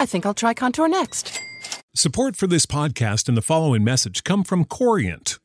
I think I'll try Contour next. Support for this podcast and the following message come from Corient.